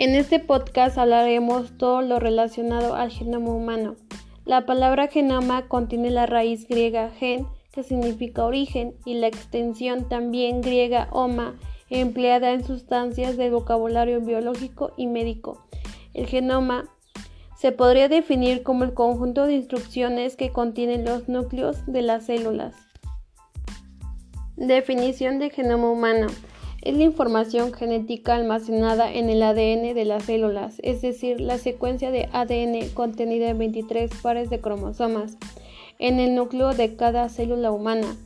En este podcast hablaremos todo lo relacionado al genoma humano. La palabra genoma contiene la raíz griega gen, que significa origen, y la extensión también griega oma, empleada en sustancias del vocabulario biológico y médico. El genoma se podría definir como el conjunto de instrucciones que contienen los núcleos de las células. Definición de genoma humano. Es la información genética almacenada en el ADN de las células, es decir, la secuencia de ADN contenida en 23 pares de cromosomas en el núcleo de cada célula humana.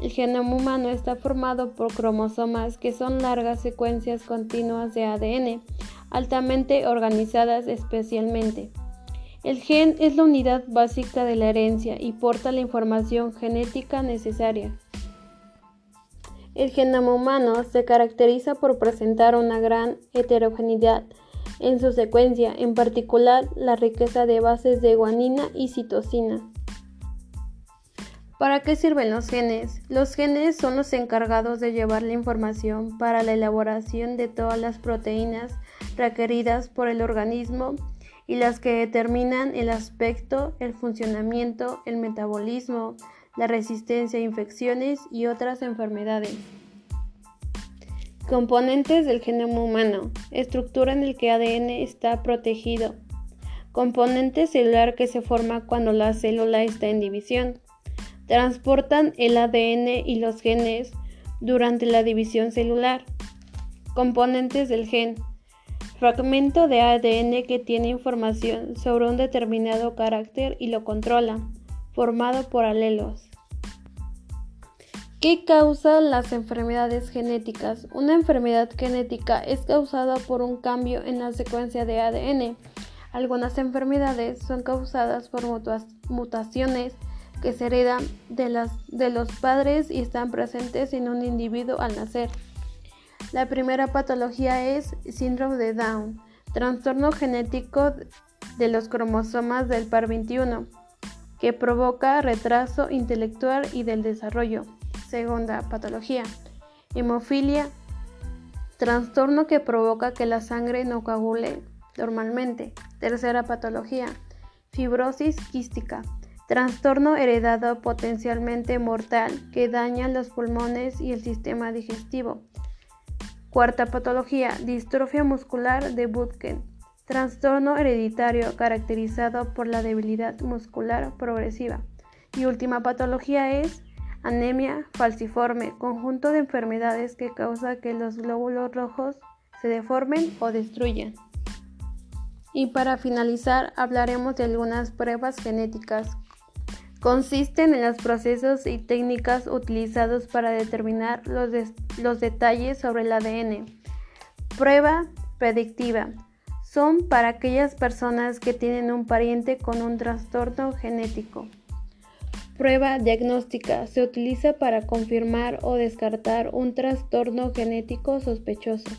El genoma humano está formado por cromosomas que son largas secuencias continuas de ADN, altamente organizadas especialmente. El gen es la unidad básica de la herencia y porta la información genética necesaria. El genoma humano se caracteriza por presentar una gran heterogeneidad en su secuencia, en particular la riqueza de bases de guanina y citosina. ¿Para qué sirven los genes? Los genes son los encargados de llevar la información para la elaboración de todas las proteínas requeridas por el organismo y las que determinan el aspecto, el funcionamiento, el metabolismo, la resistencia a infecciones y otras enfermedades. Componentes del genoma humano. Estructura en el que ADN está protegido. Componente celular que se forma cuando la célula está en división. Transportan el ADN y los genes durante la división celular. Componentes del gen. Fragmento de ADN que tiene información sobre un determinado carácter y lo controla formado por alelos. ¿Qué causa las enfermedades genéticas? Una enfermedad genética es causada por un cambio en la secuencia de ADN. Algunas enfermedades son causadas por mutaciones que se heredan de, de los padres y están presentes en un individuo al nacer. La primera patología es síndrome de Down, trastorno genético de los cromosomas del par 21 que provoca retraso intelectual y del desarrollo. Segunda patología, hemofilia, trastorno que provoca que la sangre no coagule normalmente. Tercera patología, fibrosis quística, trastorno heredado potencialmente mortal que daña los pulmones y el sistema digestivo. Cuarta patología, distrofia muscular de Butken, Trastorno hereditario caracterizado por la debilidad muscular progresiva. Y última patología es anemia falciforme, conjunto de enfermedades que causa que los glóbulos rojos se deformen o destruyan. Y para finalizar hablaremos de algunas pruebas genéticas. Consisten en los procesos y técnicas utilizados para determinar los, los detalles sobre el ADN. Prueba predictiva son para aquellas personas que tienen un pariente con un trastorno genético. Prueba diagnóstica se utiliza para confirmar o descartar un trastorno genético sospechoso.